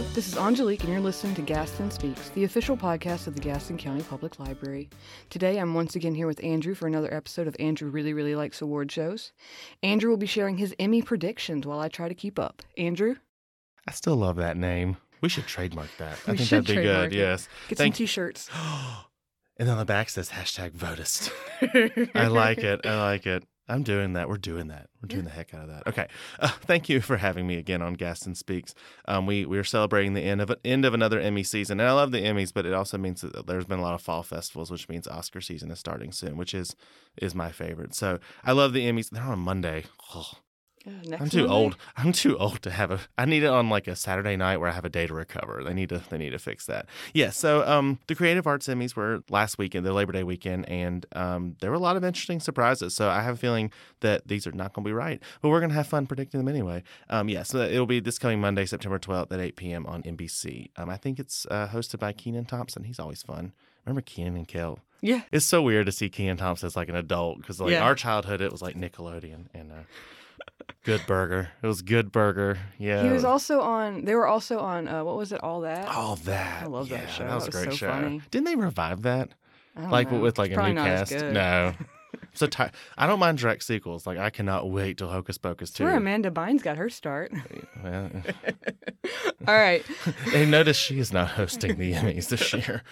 Hello, this is Angelique, and you're listening to Gaston Speaks, the official podcast of the Gaston County Public Library. Today, I'm once again here with Andrew for another episode of Andrew Really Really Likes Award Shows. Andrew will be sharing his Emmy predictions while I try to keep up. Andrew? I still love that name. We should trademark that. I think that'd be good. it. Yes. Get Thank some t shirts. And then on the back says hashtag votist. I like it. I like it. I'm doing that. We're doing that. We're doing the heck out of that. Okay. Uh, thank you for having me again on Gaston Speaks. Um, we we are celebrating the end of end of another Emmy season, and I love the Emmys, but it also means that there's been a lot of fall festivals, which means Oscar season is starting soon, which is is my favorite. So I love the Emmys. They're on Monday. Oh, I'm too Monday? old. I'm too old to have a. I need it on like a Saturday night where I have a day to recover. They need to. They need to fix that. Yeah. So, um, the Creative Arts Emmys were last weekend, the Labor Day weekend, and um, there were a lot of interesting surprises. So I have a feeling that these are not going to be right, but we're going to have fun predicting them anyway. Um, yeah. So it'll be this coming Monday, September 12th at 8 p.m. on NBC. Um, I think it's uh, hosted by Kenan Thompson. He's always fun. Remember Kenan and Kel? Yeah. It's so weird to see Kenan Thompson as like an adult because like Yeah. our childhood, it was like Nickelodeon and. Uh, Good Burger. It was Good Burger. Yeah. He was also on, they were also on, uh, what was it, All That? all that. I love that show. That was That a great so show. funny. Didn't they revive that? Like know. with like It's a new cast? No. so I don't mind direct sequels. Like I cannot wait till Hocus Pocus 2. where Amanda Bynes got her start. All right. and notice she is not hosting the Emmys this year.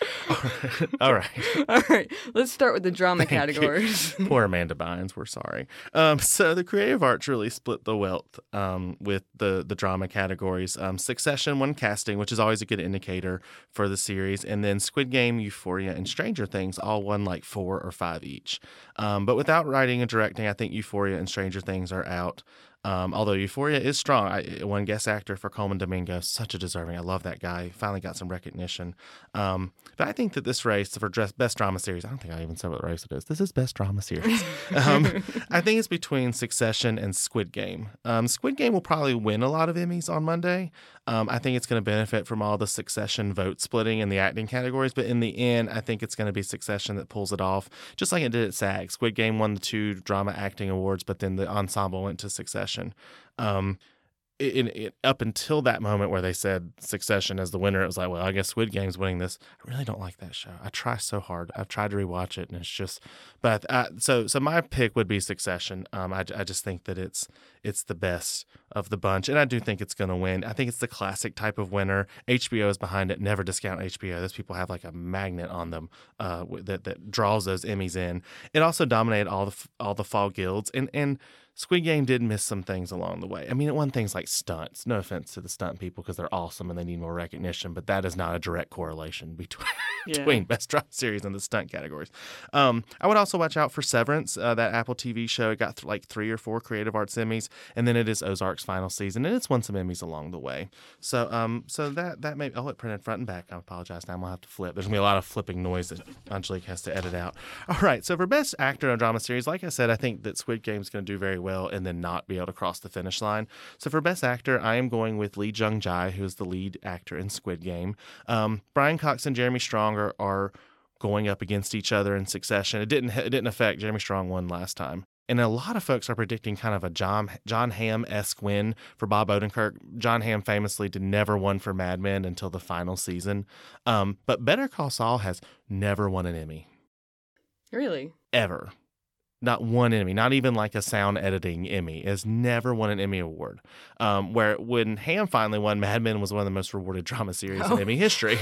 All right. All right. Let's start with the drama Thank you. categories. Poor Amanda Bynes. We're sorry. Um, so the creative arts really split the wealth um, with the the drama categories. Um, Succession won casting, which is always a good indicator for the series, and then Squid Game, Euphoria, and Stranger Things all won like four or five each. Um, but without writing and directing, I think Euphoria and Stranger Things are out. Um, although Euphoria is strong, I won Guest Actor for Colman Domingo, such a deserving. I love that guy. Finally got some recognition. Um, but I think that this race for dress, best drama series, I don't think I even said what race it is. This is best drama series. um, I think it's between Succession and Squid Game. Um, Squid Game will probably win a lot of Emmys on Monday. Um, I think it's going to benefit from all the Succession vote splitting in the acting categories, but in the end, I think it's going to be Succession that pulls it off, just like it did at SAG. Squid Game won the two drama acting awards, but then the ensemble went to Succession. Um, in, in, up until that moment where they said Succession as the winner, it was like, well, I guess Squid Game's winning this. I really don't like that show. I try so hard. I've tried to rewatch it, and it's just. But uh, so so my pick would be Succession. Um, I, I just think that it's it's the best of the bunch, and I do think it's going to win. I think it's the classic type of winner. HBO is behind it. Never discount HBO. Those people have like a magnet on them uh, that that draws those Emmys in. It also dominated all the all the fall guilds, and and. Squid Game did miss some things along the way. I mean, it won things like stunts. No offense to the stunt people because they're awesome and they need more recognition, but that is not a direct correlation between Yeah. between best drama series and the stunt categories. Um, I would also watch out for Severance, uh, that Apple TV show. It got th- like three or four Creative Arts Emmys, and then it is Ozark's final season, and it's won some Emmys along the way. So, um, so that that may oh, it printed front and back. I apologize. Now I'm gonna have to flip. There's gonna be a lot of flipping noise that Angelique has to edit out. All right. So for best actor in a drama series, like I said, I think that Squid Game's gonna do very well, and then not be able to cross the finish line. So for best actor, I am going with Lee Jung Jae, who is the lead actor in Squid Game. Um, Brian Cox and Jeremy Strong are, are going up against each other in succession. It didn't it didn't affect Jeremy Strong won last time. And a lot of folks are predicting kind of a John Jon Hamm esque win for Bob Odenkirk. Jon Hamm famously did never won for Mad Men until the final season. Um, but Better Call Saul has never won an Emmy Really? ever. Not one Emmy, not even like a sound editing Emmy, has never won an Emmy award. Um, where when Hamm finally won, Mad Men was one of the most rewarded drama series Oh. in Emmy history.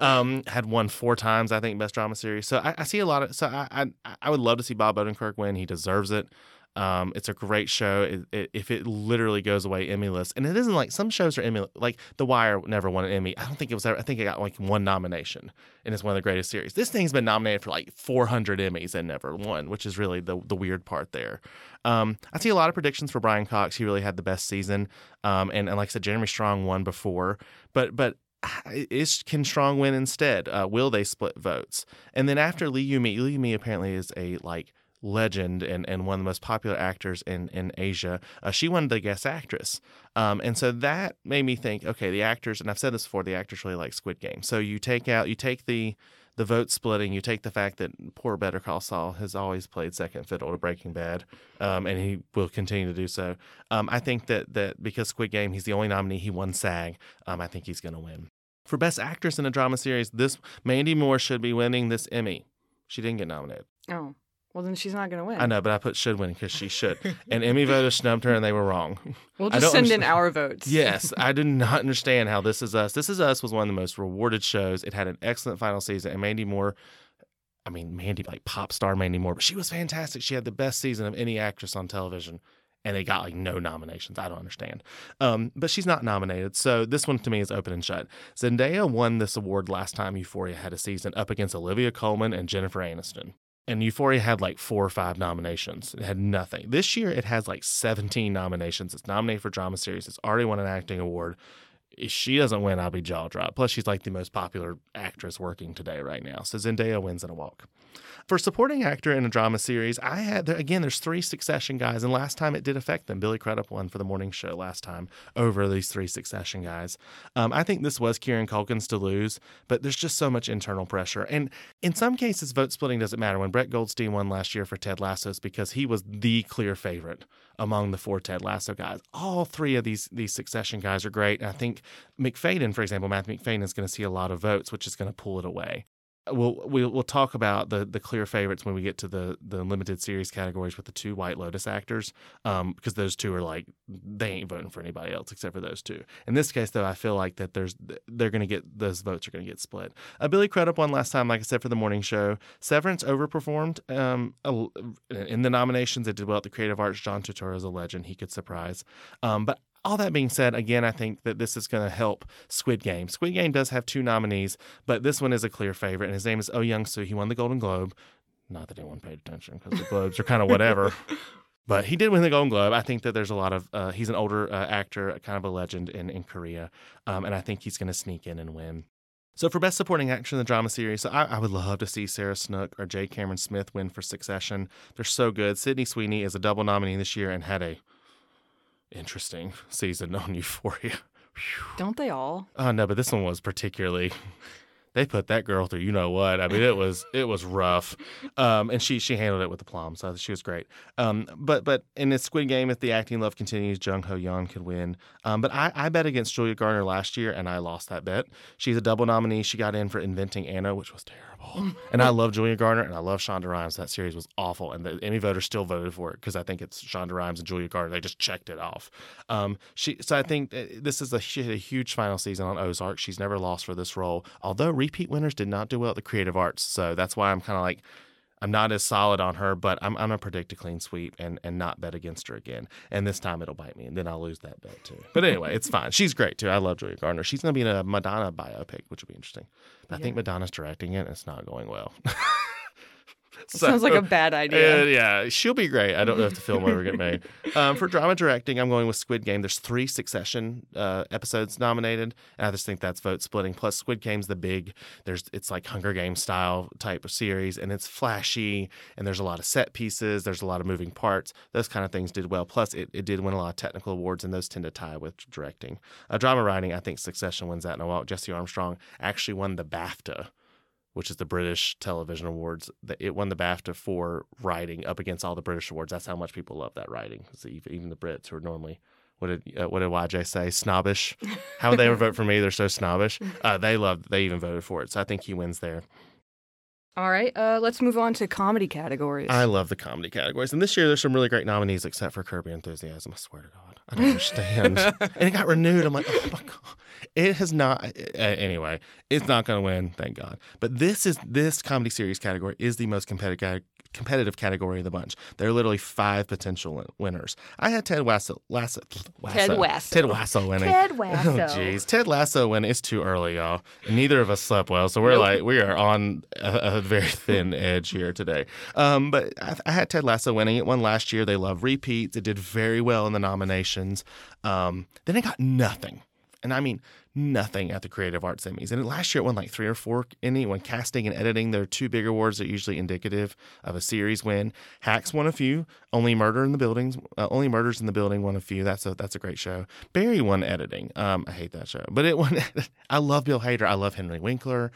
um, had won four times, I think, best drama series. So I, I see a lot of. So I, I I would love to see Bob Odenkirk win. He deserves it. Um, it's a great show. It, it, if it literally goes away Emmyless, and it isn't like some shows are Emmy like The Wire never won an Emmy. I don't think it was. Ever, I think it got like one nomination, and it's one of the greatest series. This thing's been nominated for like 400 Emmys and never won, which is really the the weird part there. Um, I see a lot of predictions for Brian Cox. He really had the best season, um, and and like I said, Jeremy Strong won before, but but is can Strong win instead? Uh, will they split votes? And then after Lee Yumi, Lee Yumi apparently is a like legend and, and one of the most popular actors in, in Asia. Uh, she won the guest actress. Um, and so that made me think, okay, the actors, and I've said this before, the actors really like Squid Game. So you take out, you take the the vote splitting, you take the fact that poor Better Call Saul has always played second fiddle to Breaking Bad, um, and he will continue to do so. Um, I think that that because Squid Game, he's the only nominee. He won SAG. Um, I think he's going to win. For Best Actress in a Drama Series, this Mandy Moore should be winning this Emmy. She didn't get nominated. Oh. Well, then she's not going to win. I know, but I put should win because she should. and Emmy voters snubbed her, and they were wrong. We'll just send in our votes. Yes, I do not understand how This Is Us. This Is Us was one of the most rewarded shows. It had an excellent final season, and Mandy Moore. I mean, Mandy, like pop star Mandy Moore, but she was fantastic. She had the best season of any actress on television, and they got like no nominations. I don't understand. Um, but she's not nominated, so this one to me is open and shut. Zendaya won this award last time Euphoria had a season up against Olivia Colman and Jennifer Aniston. And Euphoria had like four or five nominations. It had nothing. This year, it has like 17 nominations. It's nominated for drama series. It's already won an acting award. If she doesn't win, I'll be jaw dropped. Plus, she's like the most popular actress working today right now. So Zendaya wins in a walk. For supporting actor in a drama series, I had again. There's three Succession guys, and last time it did affect them. Billy Crudup won for the morning show last time over these three Succession guys. Um, I think this was Kieran Culkin's to lose, but there's just so much internal pressure, and in some cases, vote splitting doesn't matter. When Brett Goldstein won last year for Ted Lasso, it's because he was the clear favorite among the four Ted Lasso guys. All three of these these Succession guys are great, and I think Macfadyen, for example, Matthew Macfadyen is going to see a lot of votes, which is going to pull it away. We'll, we'll talk about the the clear favorites when we get to the the limited series categories with the two White Lotus actors, um, because those two are like they ain't voting for anybody else except for those two. In this case, though, I feel like that there's they're to get those votes are to get split. Uh, Billy Crudup won last time, like I said, for the morning show. Severance overperformed um, in the nominations. It did well at the Creative Arts. John Turturro is a legend; he could surprise. Um, but all that being said, again, I think that this is going to help Squid Game. Squid Game does have two nominees, but this one is a clear favorite, and his name is Oh Young Soo. He won the Golden Globe. Not that anyone paid attention because the Globes are kind of whatever. But he did win the Golden Globe. I think that there's a lot of uh, he's an older uh, actor, kind of a legend in in Korea, um, and I think he's going to sneak in and win. So for best supporting actor in the drama series, so I, I would love to see Sarah Snook or J. Cameron Smith win for Succession. They're so good. Sydney Sweeney is a double nominee this year and had a interesting season on Euphoria. Don't they all? Oh no, but this one was particularly. They put that girl through, you know what? I mean, it was it was rough, um, and she she handled it with aplomb, so she was great. Um, but but in this Squid Game, if the acting love continues, Jung Ho Yeon could win. Um, but I, I bet against Julia Garner last year, and I lost that bet. She's a double nominee. She got in for Inventing Anna, which was terrible. And I love Julia Garner, and I love Shonda Rhimes. That series was awful, and the Emmy voters still voted for it because I think it's Shonda Rhimes and Julia Garner. They just checked it off. Um, she so I think uh, this is a, a huge final season on Ozark. She's never lost for this role, although repeat winners did not do well at the Creative Arts. So that's why I'm kind of like. I'm not as solid on her, but I'm, I'm gonna predict a clean sweep and, and not bet against her again. And this time it'll bite me, and then I'll lose that bet too. But anyway, it's fine. She's great too. I love Julia Garner. She's gonna be in a Madonna biopic, which will be interesting. But I think Madonna's directing it. and It's not going well. Sounds like a bad idea. uh, yeah, she'll be great. I don't know if the film will ever get made. Um, for drama directing, I'm going with Squid Game. There's three Succession uh, episodes nominated, and I just think that's vote splitting. Plus, Squid Game's the big. There's it's like Hunger Games style type of series, and it's flashy, and there's a lot of set pieces. There's a lot of moving parts. Those kind of things did well. Plus, it, it did win a lot of technical awards, and those tend to tie with directing. Uh, drama writing, I think Succession wins that in a while. Jesse Armstrong actually won the BAFTA which is the British Television Awards. that It won the BAFTA for writing up against all the British awards. That's how much people love that writing. even even the Brits who are normally what did uh, what did YJ say? Snobbish. How would they ever vote for me? They're so snobbish. Uh, they love. They even voted for it. So I think he wins there. All right, uh, let's move on to comedy categories. I love the comedy categories, and this year there's some really great nominees, except for Curb Your Enthusiasm. I swear to God, I don't understand. and it got renewed. I'm like, oh my God, it has not. Uh, anyway, it's not going to win, thank God. But this is this comedy series category is the most competitive competitive category of the bunch. There are literally five potential winners. I had Ted Lasso, Lasso, Ted Lasso- Lasso. Ted Lasso winning. Ted Oh jeez, Ted Lasso when it's too early, y'all. Neither of us slept well, so we're like we are on a, a very thin edge here today. Um, but I, I had Ted Lasso winning. It won last year. They love repeats. It did very well in the nominations. Um, then it got nothing, and I mean nothing at the Creative Arts Emmys. And last year it won like three or four. Any when casting and editing, there are two big awards that are usually indicative of a series win. Hacks won a few. Only Murder in the Buildings, uh, Only Murders in the Building won a few. That's a that's a great show. Barry won editing. Um, I hate that show, but it won. I love Bill Hader. I love Henry Winkler.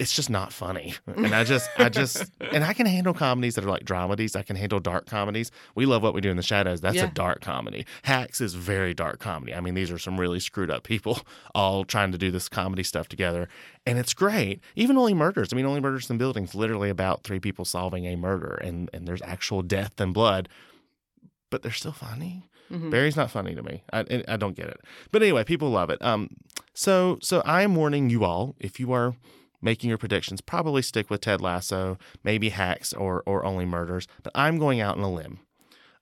It's just not funny. And I just, I just, and I can handle comedies that are like dramedies. I can handle dark comedies. We love what we do in the shadows. That's Yeah. a dark comedy. Hacks is very dark comedy. I mean, these are some really screwed up people all trying to do this comedy stuff together. And it's great. Even Only Murders. I mean, Only Murders in Buildings, literally about three people solving a murder and, and there's actual death and blood, but they're still funny. Mhm. Barry's not funny to me. I, I I don't get it. But anyway, people love it. Um, so so I am warning you all if you are making your predictions, probably stick with Ted Lasso, maybe Hacks or or Only Murders. But I'm going out on a limb.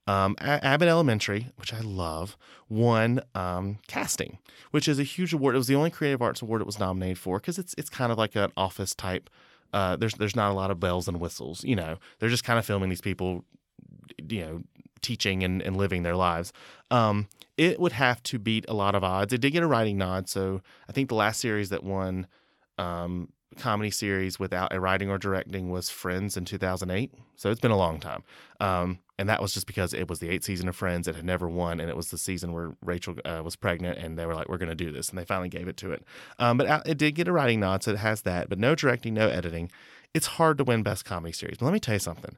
Um, Abbott Elementary, which I love, won um, casting, which is a huge award. It was the only Creative Arts Award it was nominated for because it's it's kind of like an office type. Uh, there's there's not a lot of bells and whistles. You know, they're just kind of filming these people, you know, teaching and, and living their lives. Um, it would have to beat a lot of odds. It did get a writing nod, so I think the last series that won um, comedy series without a writing or directing was Friends in 2008. So it's been a long time. Um, and that was just because it was the eighth season of Friends. It had never won, and it was the season where Rachel uh, was pregnant, and they were like, "We're going to do this," and they finally gave it to it. Um, but uh, it did get a writing nod, so it has that. But no directing, no editing. It's hard to win best comedy series. But let me tell you something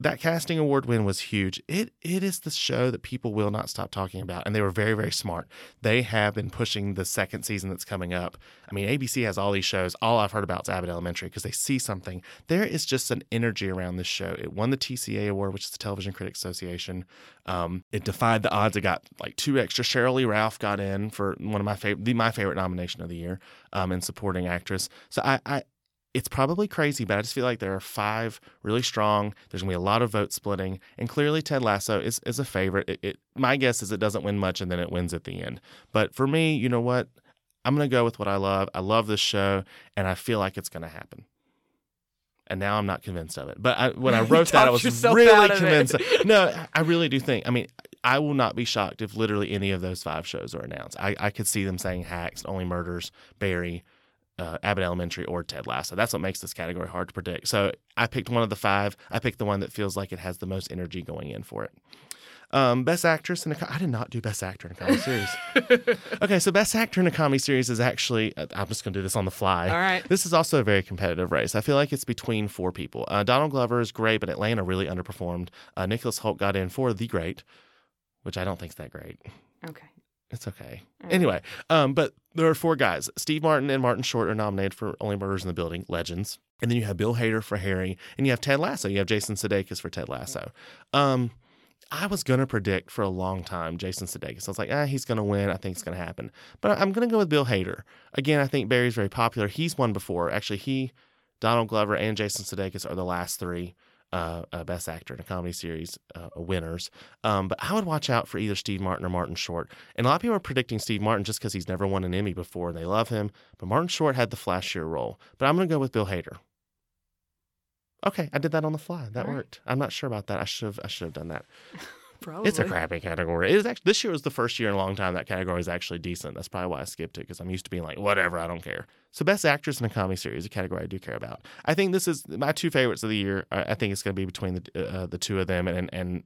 that casting award win was huge. It it is the show that people will not stop talking about, and they were very very smart. They have been pushing the second season that's coming up. I mean, ABC has all these shows. All I've heard about is Abbott Elementary because they see something. There is just an energy around this show. It won the TCA award, which is the Television Critics Association. Um, it defied the odds. It got like two extra. Sheryl Lee Ralph got in for one of my favorite, my favorite nomination of the year, um, in supporting actress. So I, I it's probably crazy, but I just feel like there are five really strong. There's gonna be a lot of vote splitting, and clearly Ted Lasso is, is a favorite. It, it, my guess is it doesn't win much, and then it wins at the end. But for me, you know what? I'm gonna go with what I love. I love this show, and I feel like it's gonna happen. And now I'm not convinced of it. But I, when I wrote that, I was really out of it. convinced. No, I really do think. I mean, I will not be shocked if literally any of those five shows are announced. I, I could see them saying Hacks, Only Murders, Barry, uh, Abbott Elementary, or Ted Lasso. That's what makes this category hard to predict. So I picked one of the five. I picked the one that feels like it has the most energy going in for it. Um, best actress in a I did not do best actor in a comedy series. okay, so best actor in a comedy series is actually uh, I'm just gonna do this on the fly. All right. This is also a very competitive race. I feel like it's between four people. Uh, Donald Glover is great, but Atlanta really underperformed. Uh, Nicholas Hoult got in for The Great, which I don't think is that great. Okay. It's okay. Right. Anyway, um, but there are four guys. Steve Martin and Martin Short are nominated for Only Murders in the Building, legends. And then you have Bill Hader for Barry, and you have Ted Lasso. You have Jason Sudeikis for Ted Lasso. Um, I was gonna predict for a long time Jason Sudeikis. I was like, ah, he's gonna win. I think it's gonna happen. But I'm gonna go with Bill Hader. Again, I think Barry's very popular. He's won before. Actually, he, Donald Glover, and Jason Sudeikis are the last three uh, uh, best actor in a comedy series uh, winners. Um, but I would watch out for either Steve Martin or Martin Short. And a lot of people are predicting Steve Martin just because he's never won an Emmy before and they love him. But Martin Short had the flashier role. But I'm going to go with Bill Hader. Okay, I did that on the fly. That All right. worked. I'm not sure about that. I should have. I should have done that. Probably. It's a crappy category. It is actually this year was the first year in a long time that category is actually decent. That's probably why I skipped it because I'm used to being like whatever, I don't care. So best actress in a comedy series, a category I do care about. I think this is my two favorites of the year. I I think it's going to be between the uh, the two of them, and and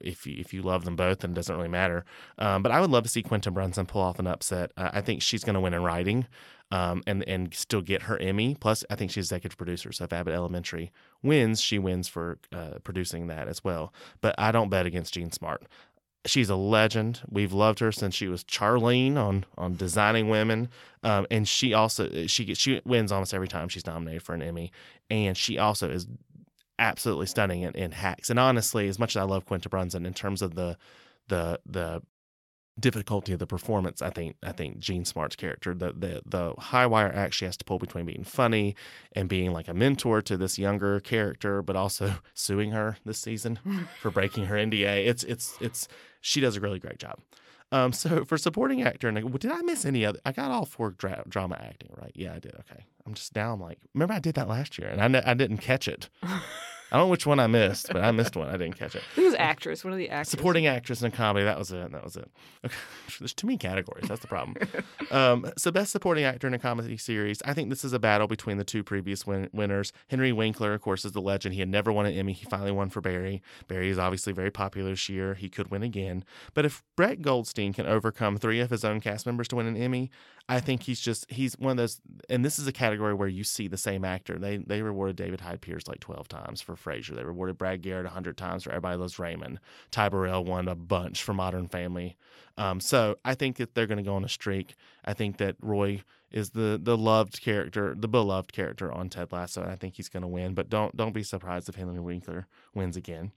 if you, if you love them both, then it doesn't really matter. Um, but I would love to see Quinta Brunson pull off an upset. Uh, I think she's going to win in writing. Um, and and still get her Emmy. Plus, I think she's executive producer. So if Abbott Elementary wins, she wins for uh, producing that as well. But I don't bet against Jean Smart she's a legend. We've loved her since she was Charlene on on Designing Women, um, and she also she she wins almost every time she's nominated for an Emmy, and she also is absolutely stunning in, in Hacks. And honestly, as much as I love Quinta Brunson in terms of the the the difficulty of the performance, I think I think Jean Smart's character, the the the high wire act she has to pull between being funny and being like a mentor to this younger character, but also suing her this season for breaking her NDA. It's it's it's she does a really great job. Um, so for supporting actor, and did I miss any other? I got all four dra- drama acting right. Yeah, I did. Okay, I'm just now. I'm like, remember I did that last year, and I, I didn't catch it. I don't know which one I missed, but I missed one. I didn't catch it. I think it was actress. One of the actors. Supporting actress in a comedy. That was it. That was it. Okay. There's too many categories. That's the problem. um, so, best supporting actor in a comedy series. I think this is a battle between the two previous win- winners. Henry Winkler, of course, is the legend. He had never won an Emmy. He finally won for Barry. Barry is obviously very popular this year. He could win again. But if Brett Goldstein can overcome three of his own cast members to win an Emmy, I think he's just he's one of those, and this is a category where you see the same actor. They they rewarded David Hyde Pierce like twelve times for Frasier. They rewarded Brad Garrett hundred times for Everybody Loves Raymond. Ty Burrell won a bunch for Modern Family. Um, so I think that they're going to go on a streak. I think that Roy is the the loved character, the beloved character on Ted Lasso, and I think he's going to win. But don't don't be surprised if Henry Winkler wins again.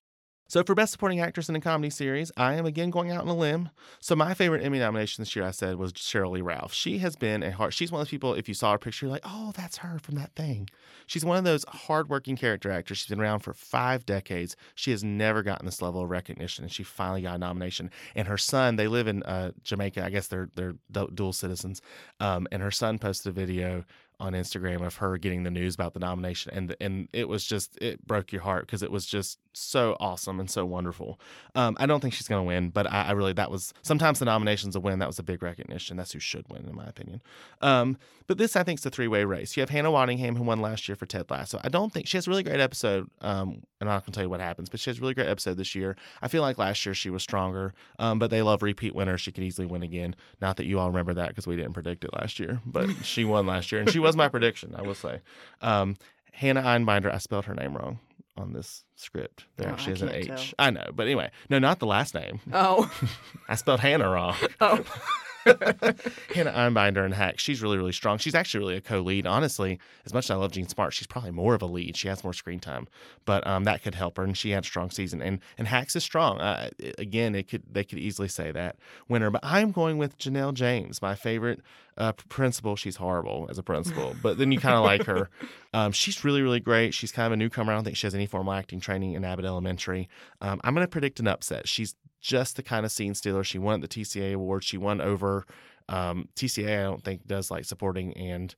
So for Best Supporting Actress in a Comedy Series, I am again going out on a limb. So my favorite Emmy nomination this year, I said, was Sheryl Lee Ralph. She has been a hard. She's one of those people. If you saw her picture, you're like, oh, that's her from that thing. She's one of those hardworking character actors. She's been around for five decades. She has never gotten this level of recognition, and she finally got a nomination. And her son, they live in uh, Jamaica. I guess they're they're dual citizens. Um, and her son posted a video on Instagram of her getting the news about the nomination, and and it was just it broke your heart because it was just so awesome and so wonderful. Um, I don't think she's going to win, but I, I, really that was sometimes the nomination's a win. That was a big recognition. That's who should win, in my opinion. Um, but this I think is a three way race. You have Hannah Waddingham who won last year for Ted Lasso. I don't think she has a really great episode. Um, and I'm not going to tell you what happens, but she has a really great episode this year. I feel like last year she was stronger, um, but they love repeat winners. She could easily win again. Not that you all remember that because we didn't predict it last year, but she won last year, and she was my prediction. I will say. Um, Hannah Einbinder, I spelled her name wrong on this script. There, Oh, she I has an H. tell. I know, but anyway, no, not the last name. Oh, I spelled Hannah wrong. oh, Hannah Einbinder and Hack. She's really, really strong. She's actually really a co-lead. Honestly, as much as I love Jean Smart, she's probably more of a lead. She has more screen time, but um, that could help her. And she had a strong season. And and Hacks is strong. Uh, again, it could they could easily say that winner. But I'm going with Janelle James, my favorite uh, principal. She's horrible as a principal, but then you kind of like her. Um, she's really, really great. She's kind of a newcomer. I don't think she has any formal acting training in Abbott Elementary. Um, I'm going to predict an upset. She's just the kind of scene stealer. She won the TCA award. She won over um, TCA. I don't think does like supporting and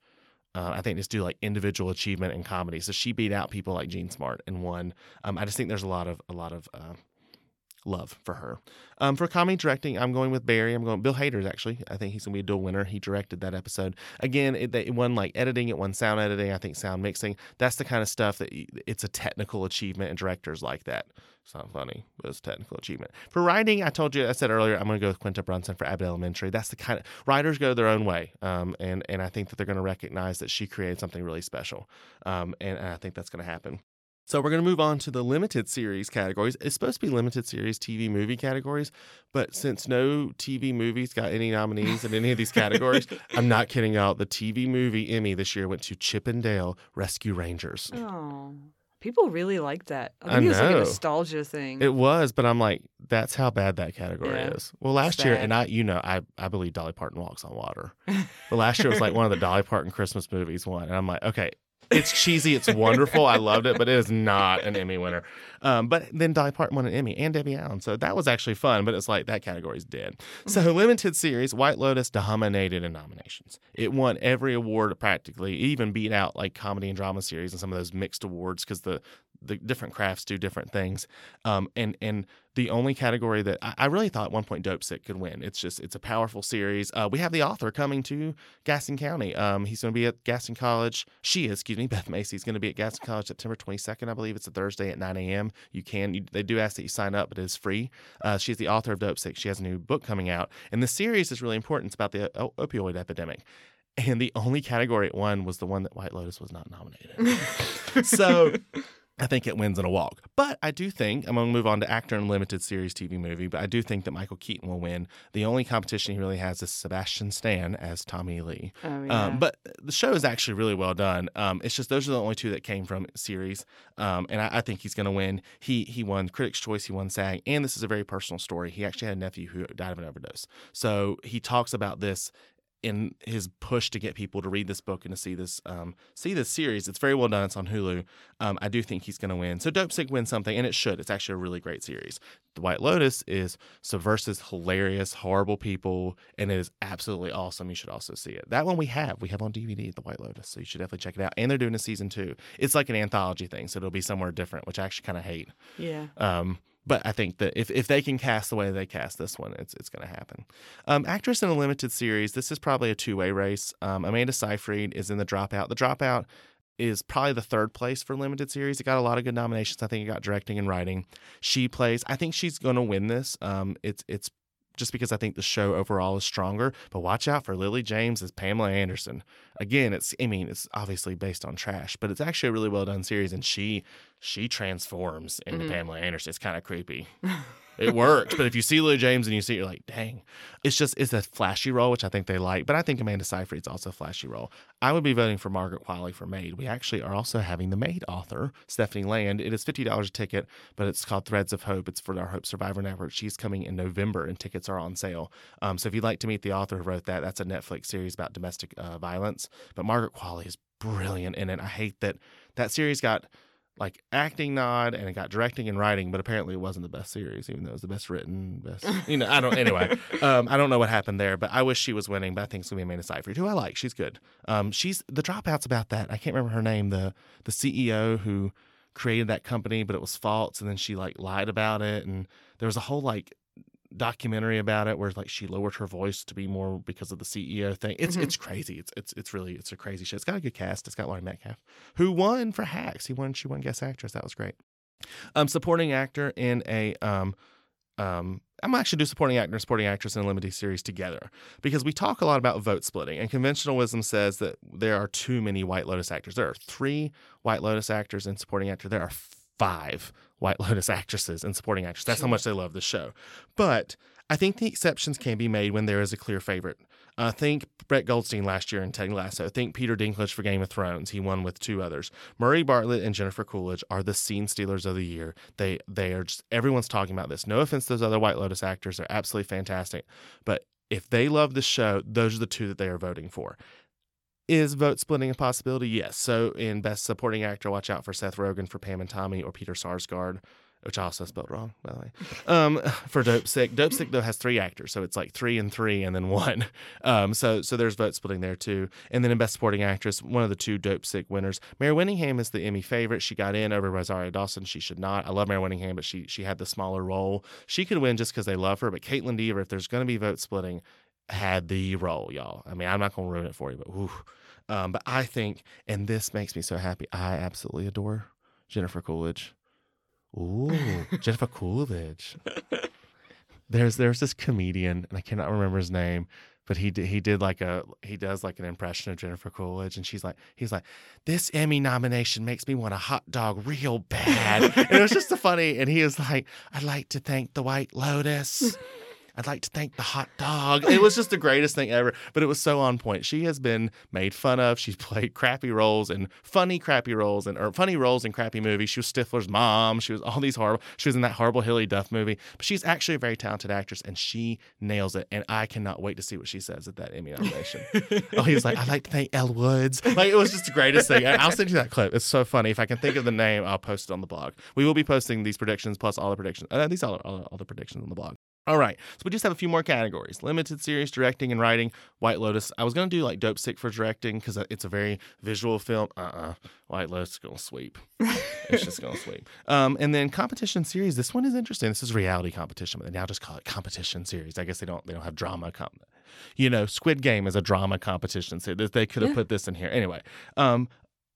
uh, I think just do like individual achievement in comedy. So she beat out people like Jean Smart and won. Um, I just think there's a lot of a lot of uh, love for her. Um, for comedy directing, I'm going with Barry. I'm going Bill Hader's actually. I think he's gonna be a dual winner. He directed that episode. Again, it, it won like editing, it won sound editing. I think sound mixing. That's the kind of stuff that it's a technical achievement, and directors like that. It's not funny, but it's technical achievement. For writing, I told you, I said earlier, I'm going to go with Quinta Brunson for Abbott Elementary. That's the kind of writers go their own way, um, and and I think that they're going to recognize that she created something really special, um, and, and I think that's going to happen. So we're going to move on to the limited series categories. It's supposed to be limited series TV movie categories, but since no TV movies got any nominees in any of these categories, I'm not kidding y'all. The TV movie Emmy this year went to Chip 'n Dale Rescue Rangers. oh. People really like that. I I think it's like a know. nostalgia thing. It was, but I'm like, that's how bad that category Yeah. is. Well, last year, and I, you know, I, I believe Dolly Parton walks on water. But last year was like one of the Dolly Parton Christmas movies won, and I'm like, okay, it's cheesy, it's wonderful, I loved it, but it is not an Emmy winner. Um, but then Dolly Parton won an Emmy and Debbie Allen, so that was actually fun. But it's like that category's dead. So limited series, White Lotus dominated in nominations. It won every award practically, it even beat out like comedy and drama series and some of those mixed awards because the the different crafts do different things. Um, and and the only category that I, I really thought at one point Dopesick could win. It's just it's a powerful series. Uh, we have the author coming to Gaston County. Um, he's going to be at Gaston College. She is, excuse me, Beth Macy's going to be at Gaston College September 22nd, I believe. It's a Thursday at 9 a.m. You can you, they do ask that you sign up, but it is free. Uh, she's the author of Dopesick. She has a new book coming out, and the series is really important. It's about the o- opioid epidemic. And the only category it won was the one that White Lotus was not nominated. so I think it wins in a walk. But I do think I'm going to move on to actor in limited series TV movie. But I do think that Michael Keaton will win. The only competition he really has is Sebastian Stan as Tommy Lee. oh, yeah. Um, but the show is actually really well done. Um, it's just those are the only two that came from series, um, and I, I think he's going to win. He he won Critics' Choice, he won SAG, and this is a very personal story. He actually had a nephew who died of an overdose, so he talks about this in his push to get people to read this book and to see this um, see this series. It's very well done. It's on Hulu. Um, I do think he's going to win. So Dopesick wins something, and it should. It's actually a really great series. The White Lotus is subversive, hilarious, horrible people, and it is absolutely awesome. You should also see it. That one we have. We have on DVD, The White Lotus, so you should definitely check it out. And they're doing a season two. It's like an anthology thing, so it'll be somewhere different, which I actually kind of hate. yeah. Um, but I think that if, if they can cast the way they cast this one, it's it's going to happen. Um, actress in a limited series, this is probably a two way race. Um, Amanda Seyfried is in The Dropout. The Dropout is probably the third place for limited series. It got a lot of good nominations. I think it got directing and writing. She plays. I think she's going to win this. Um, it's it's just because I think the show overall is stronger. But watch out for Lily James as Pamela Anderson. Again, it's I mean it's obviously based on trash, but it's actually a really well done series, and she she transforms into Mhm. Pamela Anderson. It's kind of creepy. It works, but if you see Lily James and you see, it, you're like, dang. It's just it's a flashy role, which I think they like. But I think Amanda Seyfried's also a flashy role. I would be voting for Margaret Qualley for Maid. We actually are also having the Maid author, Stephanie Land. It is fifty dollars a ticket, but it's called Threads of Hope. It's for our Hope Survivor Network. She's coming in November, and tickets are on sale. Um, so if you'd like to meet the author who wrote that, that's a Netflix series about domestic uh, violence. But Margaret Qualley is brilliant in it. I hate that that series got like acting nod and it got directing and writing, but apparently it wasn't the best series, even though it was the best written, best you know. I don't anyway. Um, I don't know what happened there, but I wish she was winning. But I think it's gonna be Amanda Seyfried, who I like. She's good. Um, she's the dropout's about that. I can't remember her name. The the CEO who created that company, but it was false, and then she like lied about it, and there was a whole like documentary about it where like she lowered her voice to be more because of the CEO thing. It's Mhm. it's crazy. It's it's it's really it's a crazy show. It's got a good cast. It's got Laurie Metcalf, who won for Hacks. He won. She won Guest Actress. That was great. Um, supporting actor in a um um. I'm actually do supporting actor and supporting actress in a limited series together because we talk a lot about vote splitting, and conventional wisdom says that there are too many White Lotus actors. There are three White Lotus actors and supporting actor. There are five White Lotus actresses and supporting actors. That's how much they love the show. But I think the exceptions can be made when there is a clear favorite. Uh, think Brett Goldstein last year in Ted Lasso. Think Peter Dinklage for Game of Thrones. He won with two others. Murray Bartlett and Jennifer Coolidge are the scene stealers of the year. They they are just everyone's talking about this. No offense to those other White Lotus actors, they're absolutely fantastic. But if they love the show, those are the two that they are voting for. Is vote splitting a possibility? Yes. So in Best Supporting Actor, watch out for Seth Rogen for Pam and Tommy or Peter Sarsgaard, which I also spelled wrong, by the way. Um, for Dopesick. Dope Sick, though, has three actors. So it's like three and three and then one. Um, so so there's vote splitting there, too. And then in Best Supporting Actress, one of the two Dopesick winners. Mary Winningham is the Emmy favorite. She got in over Rosario Dawson. She should not. I love Mary Winningham, but she, she had the smaller role. She could win just because they love her. But Kaitlyn Dever, if there's going to be vote splitting, had the role, y'all. I mean, I'm not going to ruin it for you, but whew. Um, but I think, and this makes me so happy, I absolutely adore Jennifer Coolidge. Ooh, Jennifer Coolidge. There's there's this comedian, and I cannot remember his name, but he did, he did like a he does like an impression of Jennifer Coolidge, and she's like he's like this Emmy nomination makes me want a hot dog real bad, and it was just so funny. And he was like, I'd like to thank the White Lotus. I'd like to thank the hot dog. It was just the greatest thing ever, but it was so on point. She has been made fun of. She's played crappy roles and funny crappy roles and or funny roles in crappy movies. She was Stifler's mom. She was all these horrible. She was in that horrible Hilary Duff movie. But she's actually a very talented actress and she nails it. And I cannot wait to see what she says at that Emmy nomination. oh, he's like, I'd like to thank Elle Woods. Like it was just the greatest thing. And I'll send you that clip. It's so funny. If I can think of the name, I'll post it on the blog. We will be posting these predictions plus all the predictions. Uh, these all, all, all the predictions on the blog. All right, so we just have a few more categories: limited series, directing, and writing. White Lotus. I was gonna do like Dopesick for directing because it's a very visual film. Uh uh White Lotus is gonna sweep. it's just gonna sweep. Um, and then competition series. This one is interesting. This is reality competition, but they now just call it competition series. I guess they don't they don't have drama. You know, Squid Game is a drama competition. So they could have Yeah. put this in here anyway. Um,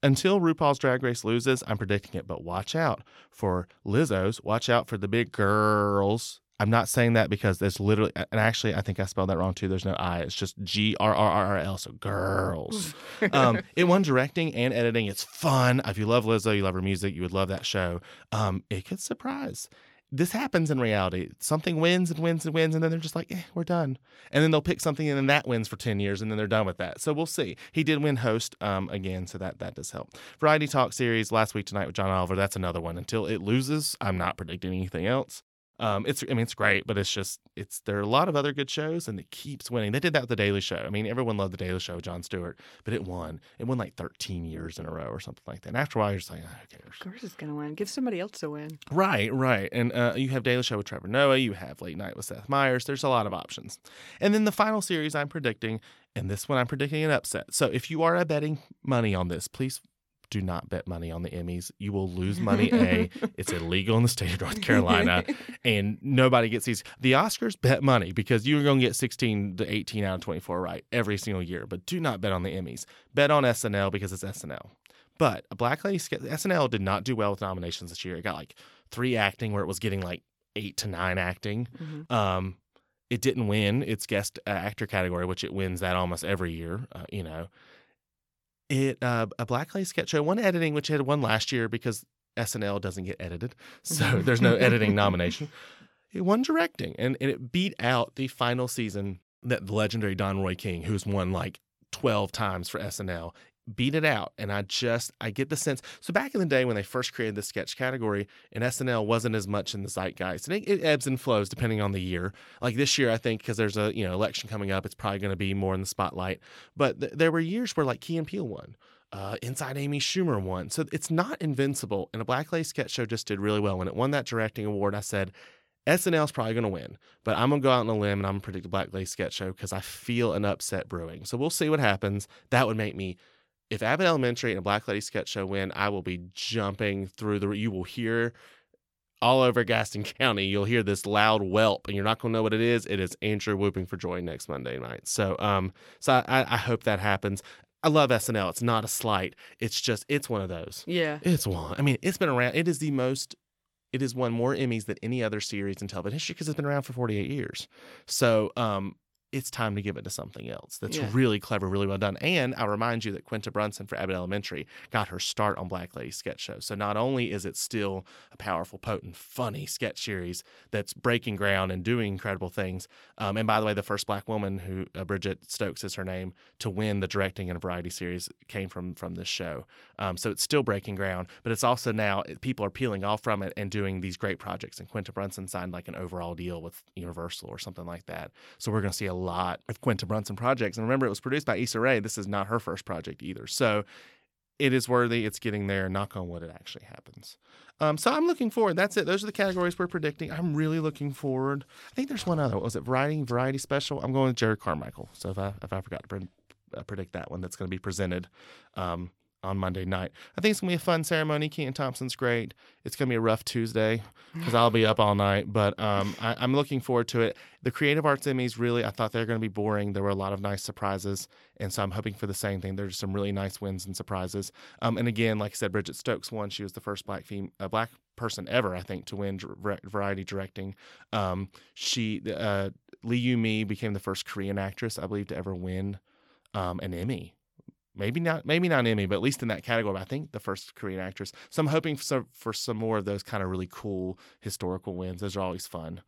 until RuPaul's Drag Race loses, I'm predicting it. But watch out for Lizzo's. Watch out for the big girls. I'm not saying that because there's literally, and actually, I think I spelled that wrong too. There's no I. It's just G R R R R L. So girls. um, it won directing and editing. It's fun. If you love Lizzo, you love her music, you would love that show. Um, it could surprise. This happens in reality. Something wins and wins and wins, and then they're just like, eh, we're done. And then they'll pick something, and then that wins for 10 years, and then they're done with that. So we'll see. He did win host um, again, so that, that does help. Variety Talk series last week tonight with John Oliver. That's another one. Until it loses, I'm not predicting anything else. Um, it's I mean it's great, but it's just it's there are a lot of other good shows and it keeps winning. They did that with the Daily Show. I mean everyone loved the Daily Show, Jon Stewart, but it won. It won like 13 years in a row or something like that. And after a while, you're just like, oh, who cares? Of course it's going to win. Give somebody else a win. Right, right. And uh, you have Daily Show with Trevor Noah. You have Late Night with Seth Meyers. There's a lot of options. And then the final series I'm predicting, and this one I'm predicting an upset. So if you are betting money on this, please do not bet money on the Emmys. You will lose money. A, it's illegal in the state of North Carolina, and nobody gets these. The Oscars bet money because you're going to get 16 to 18 out of 24 right every single year. But do not bet on the Emmys. Bet on SNL because it's SNL. But a Black Lady SNL did not do well with nominations this year. It got like three acting where it was getting like eight to nine acting. Mhm. Um, it didn't win its guest uh, actor category, which it wins that almost every year. Uh, you know, it uh, a Black Lady sketch show won editing, which had won last year because SNL doesn't get edited, so there's no editing nomination. It won directing, and, and it beat out the final season that the legendary Don Roy King, who's won like 12 times for SNL, beat it out. And I just, I get the sense. So back in the day when they first created the sketch category, and SNL wasn't as much in the zeitgeist. And it, it ebbs and flows depending on the year. Like this year, I think because there's a you know election coming up, it's probably going to be more in the spotlight. But th- there were years where like Key and Peele won. Uh, Inside Amy Schumer won. So it's not invincible. And a Black Lady sketch show just did really well. When it won that directing award, I said, SNL's probably going to win, but I'm going to go out on a limb and I'm going to predict a Black Lady sketch show because I feel an upset brewing. So we'll see what happens. That would make me, if Abbott Elementary and a Black Lady sketch show win, I will be jumping through the, you will hear all over Gaston County, you'll hear this loud whelp and you're not going to know what it is. It is Andrew whooping for joy next Monday night. So, um, so I, I hope that happens. I love SNL. It's not a slight. It's just, it's one of those. Yeah. It's one. I mean, it's been around. It is the most it has won more Emmys than any other series in television history because it's been around for 48 years. So um, it's time to give it to something else that's Yeah. really clever, really well done. And I'll remind you that Quinta Brunson for Abbott Elementary got her start on Black Lady Sketch Show. So not only is it still a powerful, potent, funny sketch series that's breaking ground and doing incredible things. Um, and by the way, the first black woman who uh, Bridget Stokes is her name to win the directing in a variety series came from from this show. Um, so it's still breaking ground, but it's also now people are peeling off from it and doing these great projects. And Quinta Brunson signed like an overall deal with Universal or something like that. So we're going to see a lot of Quinta Brunson projects. And remember, it was produced by Issa Rae. This is not her first project either. So it is worthy. It's getting there. Knock on wood, it actually happens. Um, so I'm looking forward. That's it. Those are the categories we're predicting. I'm really looking forward. I think there's one other. What was it variety? Variety special. I'm going with Jerrod Carmichael. So if I if I forgot to pre- uh, predict that one, that's going to be presented um, on Monday night. I think it's to be a fun ceremony. Kenan Thompson's great. It's to be a rough Tuesday because I'll be up all night, but um, I, I'm looking forward to it. The Creative Arts Emmys, really, I thought they were to be boring. There were a lot of nice surprises, and so I'm hoping for the same thing. There's some really nice wins and surprises. Um, and again, like I said, Bridget Stokes won. She was the first black fem- uh, black person ever, I think, to win variety directing. Um, she uh, Lee Yu Mi became the first Korean actress, I believe, to ever win um, an Emmy. Maybe not, maybe not Emmy, but at least in that category. I think the first Korean actress. So I'm hoping for some, for some more of those kind of really cool historical wins. Those are always fun.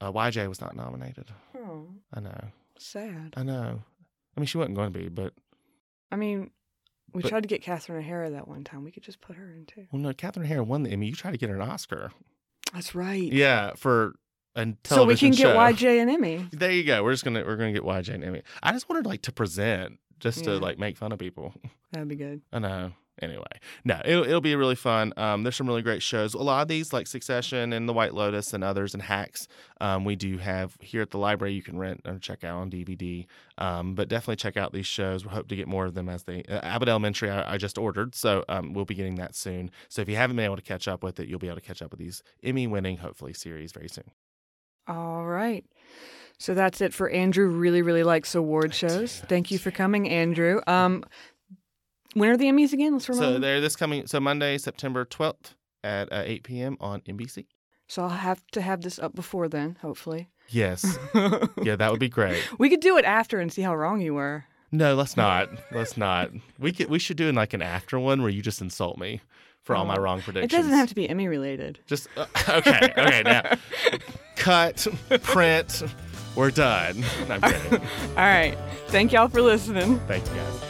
Uh, YJ was not nominated. Oh, I know, sad. I know. I mean, she wasn't going to be, but I mean, we But- tried to get Catherine O'Hara that one time. We could just put her in too. well, no. Catherine Hare won the Emmy. You tried to get her an Oscar. That's right. Yeah, for a television so we can show. get YJ and Emmy. There you go. We're just gonna we're gonna get YJ and Emmy. I just wanted like to present, just to like make fun of people. That'd be good. I know. Anyway, no, it'll, it'll be really fun. Um, there's some really great shows. A lot of these, like Succession and The White Lotus and others, and Hacks, um, we do have here at the library. You can rent or check out on DVD. Um, but definitely check out these shows. We hope to get more of them as they. Uh, Abbott Elementary, I, I just ordered, so um, we'll be getting that soon. So if you haven't been able to catch up with it, you'll be able to catch up with these Emmy-winning, hopefully, series very soon. All right. So that's it for Andrew. Really, really likes award shows. Thank you for coming, Andrew. Um, when are the Emmys again? Let's remember. So they're this coming. So Monday, September 12th at uh, 8 p.m. on NBC. So I'll have to have this up before then, hopefully. Yes. yeah, that would be great. we could do it after and see how wrong you were. No, let's not. Let's not. We could. We should do like an after one where you just insult me for all my wrong predictions. It doesn't have to be Emmy related. Just uh, okay. Okay. Now, cut. Print. We're done. All right. Thank y'all for listening. Thank you guys.